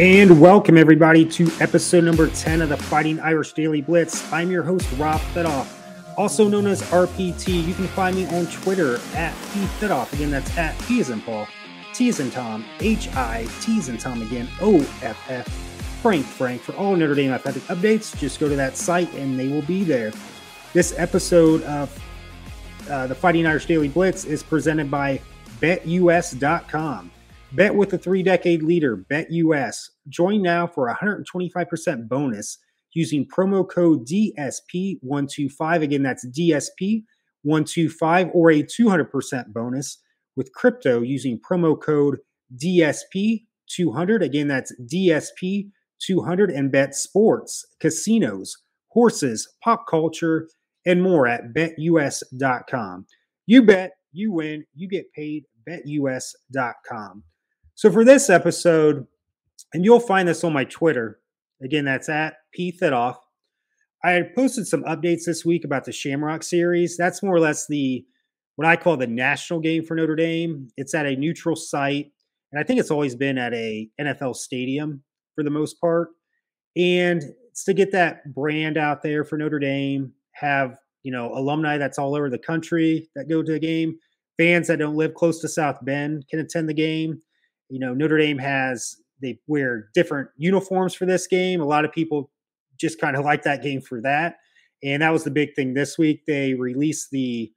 And welcome everybody to episode number 10 of the Fighting Irish Daily Blitz. I'm your host, Rob Fedoff, also known as RPT. You can find me on Twitter at P Fedoff. Again, that's at P as in Paul, T as in Tom, H I T as in Tom again, O F F, Frank Frank. For all Notre Dame athletic updates, just go to that site and they will be there. This episode of uh, the Fighting Irish Daily Blitz is presented by BetUS.com. Bet with the three decade leader, BetUS. Join now for a 125% bonus using promo code DSP125. Again, that's DSP125 or a 200% bonus with crypto using promo code DSP200. Again, that's DSP200 and bet sports, casinos, horses, pop culture, and more at betus.com. You bet, you win, you get paid, betus.com. So for this episode, and you'll find this on my Twitter. Again, that's at P Thedoff. I posted some updates this week about the Shamrock series. That's more or less the what I call the national game for Notre Dame. It's at a neutral site, and I think it's always been at a NFL stadium for the most part. And it's to get that brand out there for Notre Dame, have you know alumni that's all over the country that go to the game, fans that don't live close to South Bend can attend the game you know, Notre Dame has they wear different uniforms for this game. A lot of people just kind of like that game for that. And that was the big thing this week. They released the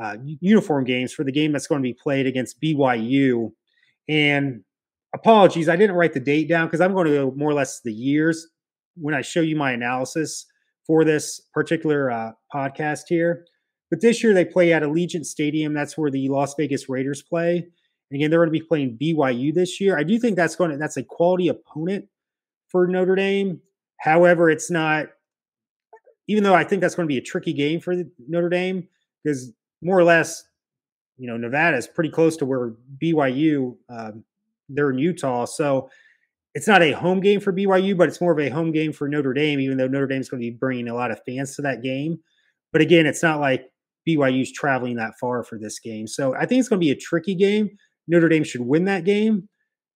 uh, uniform games for the game that's going to be played against BYU. And apologies, I didn't write the date down because I'm going to go more or less the years when I show you my analysis for this particular uh, podcast here. But this year they play at Allegiant Stadium. That's where the Las Vegas Raiders play. Again, they're going to be playing BYU this year. I do think that's going to that's a quality opponent for Notre Dame. However, it's not. Even though I think that's going to be a tricky game for Notre Dame because more or less, you know, Nevada is pretty close to where BYU. Um, they're in Utah, so it's not a home game for BYU, but it's more of a home game for Notre Dame. Even though Notre Dame is going to be bringing a lot of fans to that game, but again, it's not like BYU's traveling that far for this game. So I think it's going to be a tricky game. Notre Dame should win that game.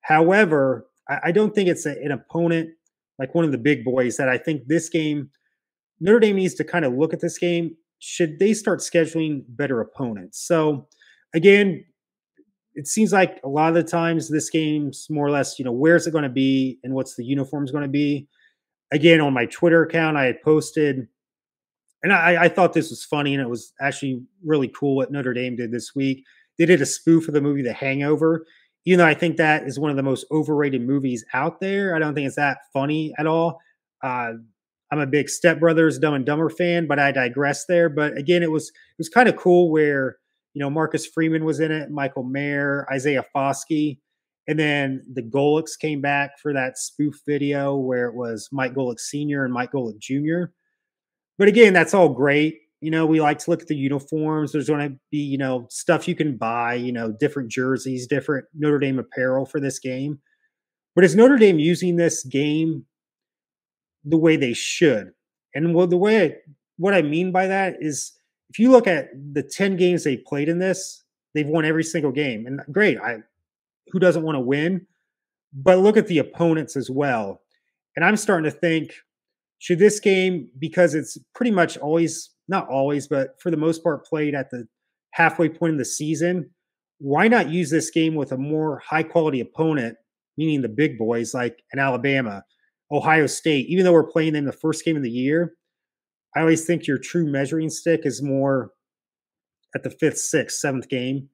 However, I, I don't think it's a, an opponent like one of the big boys that I think this game, Notre Dame needs to kind of look at this game. Should they start scheduling better opponents? So, again, it seems like a lot of the times this game's more or less, you know, where's it going to be and what's the uniforms going to be. Again, on my Twitter account, I had posted, and I, I, thought this was funny and it was actually really cool what Notre Dame did this week. They did a spoof of the movie The Hangover. Even though I think that is one of the most overrated movies out there, I don't think it's that funny at all. Uh, I'm a big Step Brothers Dumb and Dumber fan, but I digress there. But again, it was it was kind of cool where you know Marcus Freeman was in it, Michael Mayer, Isaiah Foskey, and then the Golics came back for that spoof video where it was Mike Golic Sr. and Mike Golic Jr. But again, that's all great. You know, we like to look at the uniforms. There's going to be, you know, stuff you can buy, you know, different jerseys, different Notre Dame apparel for this game. But is Notre Dame using this game the way they should? And well, the way I, what I mean by that is if you look at the 10 games they played in this, they've won every single game. And great, I who doesn't want to win? But look at the opponents as well. And I'm starting to think should this game because it's pretty much always not always, but for the most part, played at the halfway point of the season. Why not use this game with a more high quality opponent, meaning the big boys like an Alabama, Ohio State? Even though we're playing them the first game of the year, I always think your true measuring stick is more at the fifth, sixth, seventh game.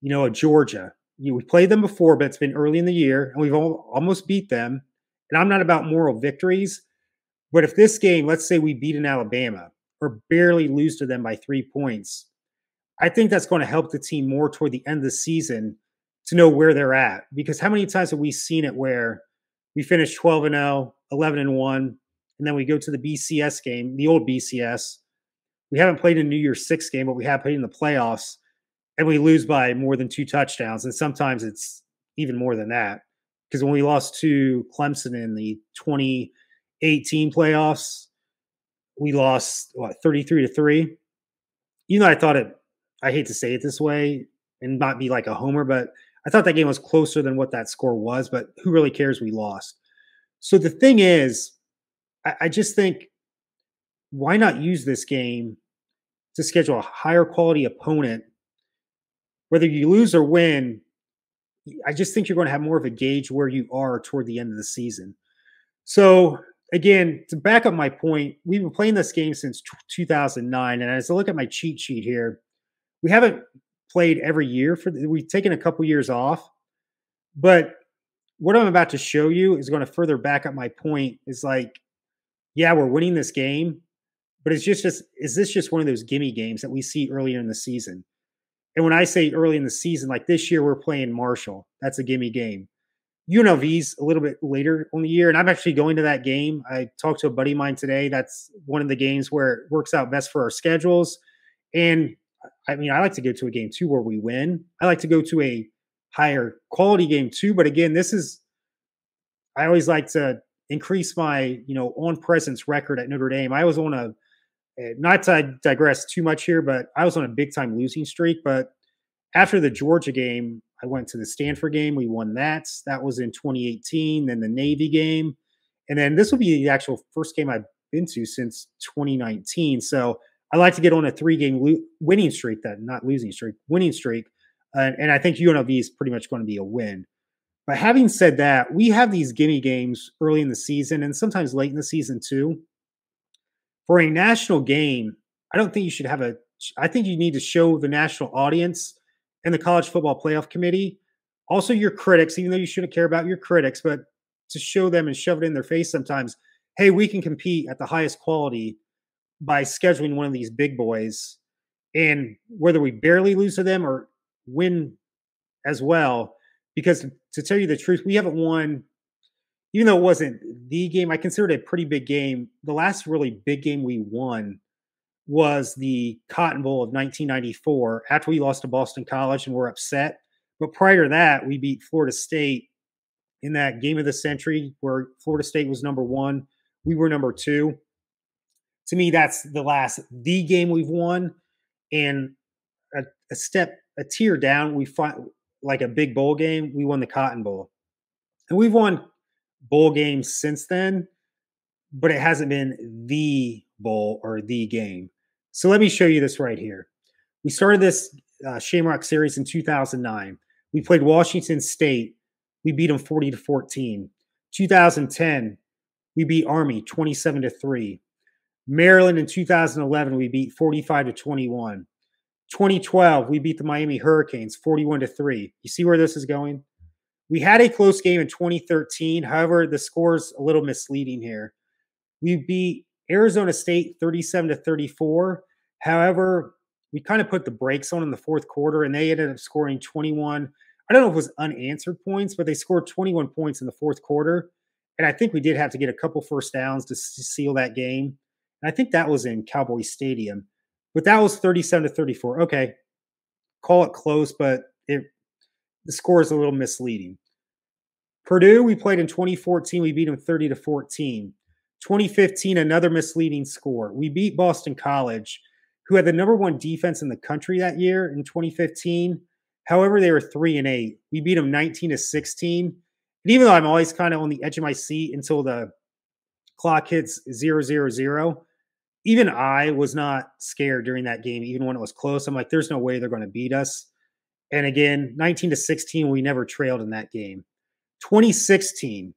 You know, a Georgia. You we played them before, but it's been early in the year, and we've all, almost beat them. And I'm not about moral victories, but if this game, let's say we beat an Alabama, or barely lose to them by three points, I think that's going to help the team more toward the end of the season to know where they're at. Because how many times have we seen it where we finish 12 and 0, 11 and 1, and then we go to the BCS game, the old BCS. We haven't played in New Year's Six game, but we have played in the playoffs, and we lose by more than two touchdowns. And sometimes it's even more than that. Because when we lost to Clemson in the 2018 playoffs, we lost what 33 to 3 you know i thought it i hate to say it this way and not be like a homer but I thought that game was closer than what that score was, but who really cares? We lost. So the thing is, I, I just think why not use this game to schedule a higher quality opponent? Whether you lose or win, I just think you're going to have more of a gauge where you are toward the end of the season. So again, to back up my point, we've been playing this game since 2009, and as I look at my cheat sheet here, we haven't played every year for the, we've taken a couple years off, but what I'm about to show you is going to further back up my point. Is like, yeah, we're winning this game, but it's just, just is this just one of those gimme games that we see earlier in the season? And when I say early in the season, like this year, we're playing Marshall. That's a gimme game. UNLV's a little bit later on the year, and I'm actually going to that game. I talked to a buddy of mine today. That's one of the games where it works out best for our schedules. And I mean, I like to go to a game too where we win. I like to go to a higher quality game too. But again, this is I always like to increase my you know on presence record at Notre Dame. I was on a eh, not to digress too much here, but I was on a big time losing streak. But after the Georgia game, I went to the Stanford game. We won that. That was in 2018. Then the Navy game, and then this will be the actual first game I've been to since 2019. So I like to get on a three game lo- winning streak, that not losing streak, winning streak. Uh, and I think UNLV is pretty much going to be a win. But having said that, we have these gimme games early in the season and sometimes late in the season too. For a national game, I don't think you should have a. I think you need to show the national audience and the college football playoff committee, also your critics, even though you shouldn't care about your critics, but to show them and shove it in their face sometimes. Hey, we can compete at the highest quality by scheduling one of these big boys. And whether we barely lose to them or win as well, because to tell you the truth, we haven't won, even though it wasn't the game, I consider it a pretty big game. The last really big game we won was the Cotton Bowl of 1994 after we lost to Boston College and we're upset. But prior to that, we beat Florida State in that game of the century where Florida State was number one. We were number two to me, that's the last the game we've won, and a, a step a tier down, we fight like a big bowl game. We won the Cotton Bowl, and we've won bowl games since then, but it hasn't been the bowl or the game. So let me show you this right here. We started this uh, Shamrock series in 2009. We played Washington State. We beat them 40 to 14. 2010, we beat Army 27 to 3. Maryland in 2011, we beat 45 to 21. 2012, we beat the Miami Hurricanes 41 to 3. You see where this is going? We had a close game in 2013. However, the score's a little misleading here. We beat Arizona State 37 to 34. However, we kind of put the brakes on in the fourth quarter and they ended up scoring 21. I don't know if it was unanswered points, but they scored 21 points in the fourth quarter. And I think we did have to get a couple first downs to seal that game. And I think that was in Cowboy Stadium, but that was 37 to 34. Okay, call it close, but it the score is a little misleading. Purdue, we played in 2014. We beat them 30 to 14. 2015, another misleading score. We beat Boston College, who had the number one defense in the country that year in 2015. However, they were three and eight. We beat them 19 to 16. And even though I'm always kind of on the edge of my seat until the clock hits zero zero zero, even I was not scared during that game, even when it was close. I'm like, there's no way they're going to beat us. And again, 19 to 16, we never trailed in that game. 2016,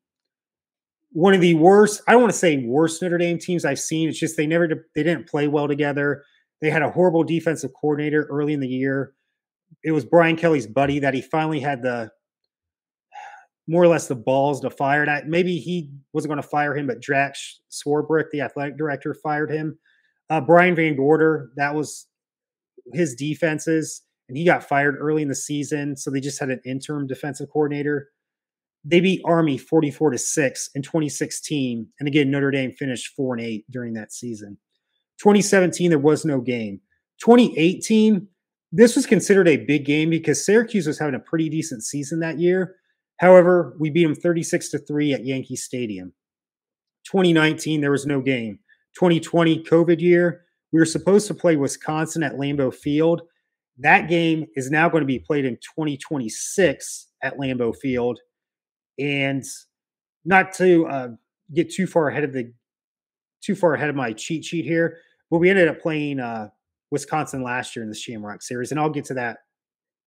one of the worst, I don't want to say worst Notre Dame teams I've seen. It's just they never they didn't play well together. They had a horrible defensive coordinator early in the year. It was Brian Kelly's buddy that he finally had the more or less the balls to fire that. Maybe he wasn't going to fire him, but Jack Swarbrick, the athletic director, fired him. Uh, Brian VanGorder, that was his defenses, and he got fired early in the season. So they just had an interim defensive coordinator. They beat Army 44 to 6 in 2016. And again, Notre Dame finished 4 and 8 during that season. 2017, there was no game. 2018, this was considered a big game because Syracuse was having a pretty decent season that year However, we beat them 36 to 3 at Yankee Stadium. 2019, there was no game. 2020, COVID year, we were supposed to play Wisconsin at Lambeau Field. That game is now going to be played in 2026 at Lambeau Field. And not to uh, get too far ahead of the too far ahead of my cheat sheet here, but we ended up playing uh, Wisconsin last year in the Shamrock Series, and I'll get to that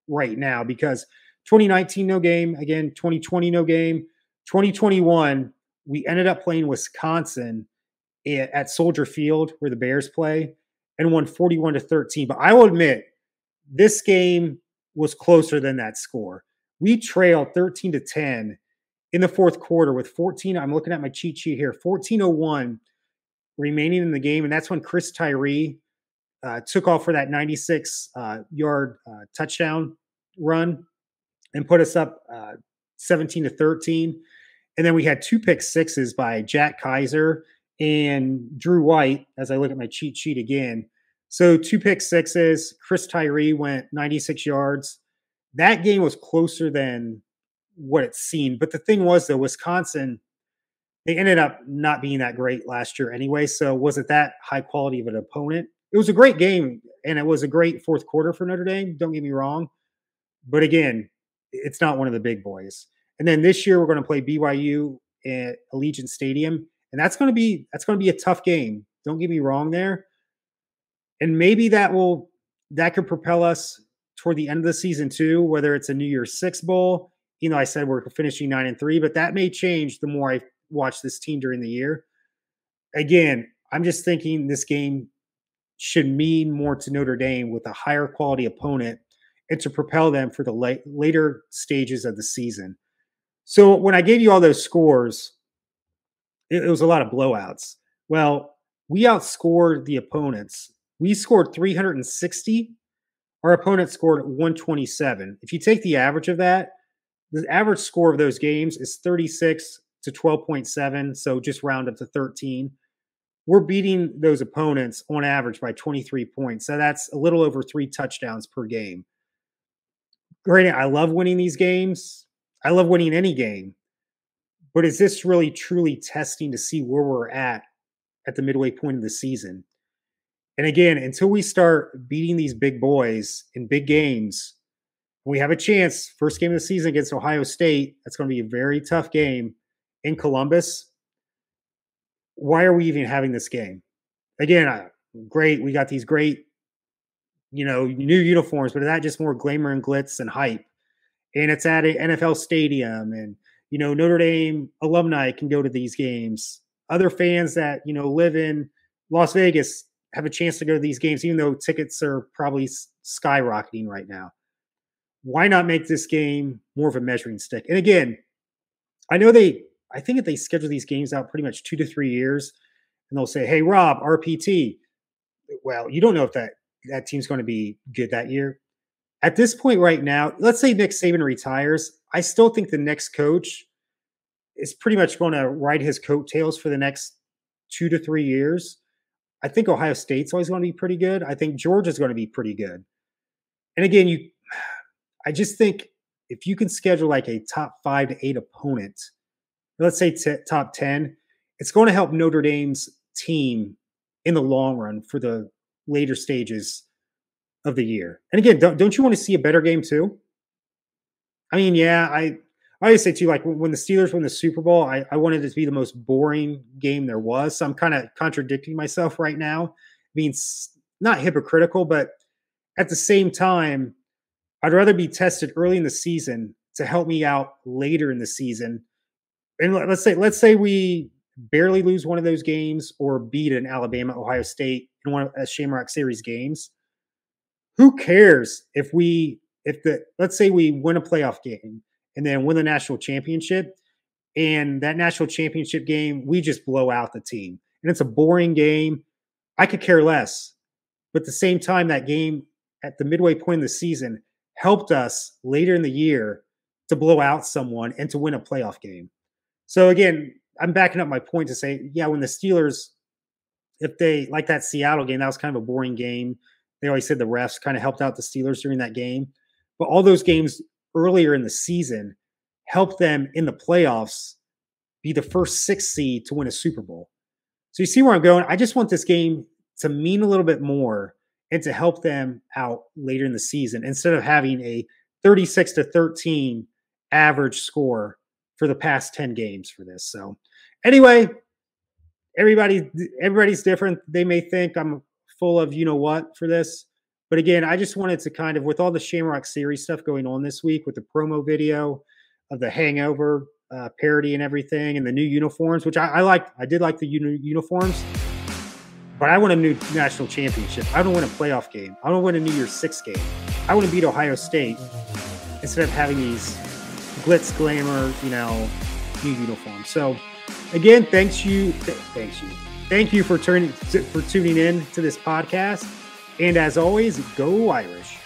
right now because 2019 no game again, 2020 no game, 2021 we ended up playing Wisconsin at Soldier Field where the Bears play and won 41 to 13. But I will admit this game was closer than that score. We trailed 13 to 10 in the fourth quarter with 14. I'm looking at my cheat sheet here 1401 remaining in the game. And that's when Chris Tyree uh, took off for that 96 uh, yard uh, touchdown run and put us up uh, 17 to 13. And then we had two pick sixes by Jack Kiser and Drew White as I look at my cheat sheet again. So two pick sixes. Chris Tyree went 96 yards. That game was closer than what it seemed. But the thing was, though, Wisconsin, they ended up not being that great last year anyway. So was it that high quality of an opponent? It was a great game, and it was a great fourth quarter for Notre Dame. Don't get me wrong. But again, it's not one of the big boys. And then this year we're going to play BYU at Allegiant Stadium, and that's going to be that's going to be a tough game. Don't get me wrong there. And maybe that will that could propel us toward the end of the season too, whether it's a New Year's Six bowl. You know, I said we're finishing nine and three, but that may change the more I watch this team during the year. Again, I'm just thinking this game should mean more to Notre Dame with a higher quality opponent and to propel them for the late, later stages of the season. So when I gave you all those scores, it, it was a lot of blowouts. Well, we outscored the opponents. We scored 360. Our opponent scored 127. If you take the average of that, the average score of those games is 36 to 12.7. So just round up to 13. We're beating those opponents on average by 23 points. So that's a little over three touchdowns per game. Granted, I love winning these games. I love winning any game. But is this really truly testing to see where we're at at the midway point of the season? And again, until we start beating these big boys in big games, we have a chance. First game of the season against Ohio State. That's going to be a very tough game in Columbus. Why are we even having this game? Again, great. We got these great, you know, new uniforms, but that just more glamour and glitz and hype. And it's at an NFL stadium, and you know, Notre Dame alumni can go to these games. Other fans that you know live in Las Vegas have a chance to go to these games, even though tickets are probably skyrocketing right now. Why not make this game more of a measuring stick? And again, I know they, I think if they schedule these games out pretty much two to three years, and they'll say, "Hey, Rob, RPT." Well, you don't know if that that team's going to be good that year. At this point, right now, let's say Nick Saban retires. I still think the next coach is pretty much going to ride his coattails for the next two to three years. I think Ohio State's always going to be pretty good. I think Georgia's going to be pretty good. And again, you, I just think if you can schedule like a top five to eight opponent, let's say t- top 10, it's going to help Notre Dame's team in the long run for the later stages of the year. And again, don't, don't you want to see a better game too? I mean, yeah, I I always say too, like when the Steelers won the Super Bowl, I, I wanted it to be the most boring game there was. So I'm kind of contradicting myself right now. Being not hypocritical, but at the same time, I'd rather be tested early in the season to help me out later in the season. And let's say let's say we barely lose one of those games or beat an Alabama, Ohio State in one of a Shamrock Series games. Who cares if we if the let's say we win a playoff game and then win the national championship. And that national championship game, we just blow out the team. And it's a boring game. I could care less. But at the same time, that game at the midway point of the season helped us later in the year to blow out someone and to win a playoff game. So again, I'm backing up my point to say, yeah, when the Steelers, if they like that Seattle game, that was kind of a boring game. They always said the refs kind of helped out the Steelers during that game. But all those games earlier in the season helped them in the playoffs be the first six seed to win a Super Bowl. So you see where I'm going. I just want this game to mean a little bit more and to help them out later in the season instead of having a 36 to 13 average score for the past 10 games for this. So anyway, everybody everybody's different. They may think I'm full of you know what for this. But again, I just wanted to kind of with all the Shamrock series stuff going on this week with the promo video of the hangover uh, parody and everything and the new uniforms, which I, I like. I did like the uni- uniforms. But I want a new national championship. I don't want a playoff game. I don't want a New Year's Six game. I want to beat Ohio State instead of having these glitz, glamour, you know, new uniforms. So, again, thanks you, th- thanks you, thank you for turning for tuning in to this podcast. And as always, go Irish.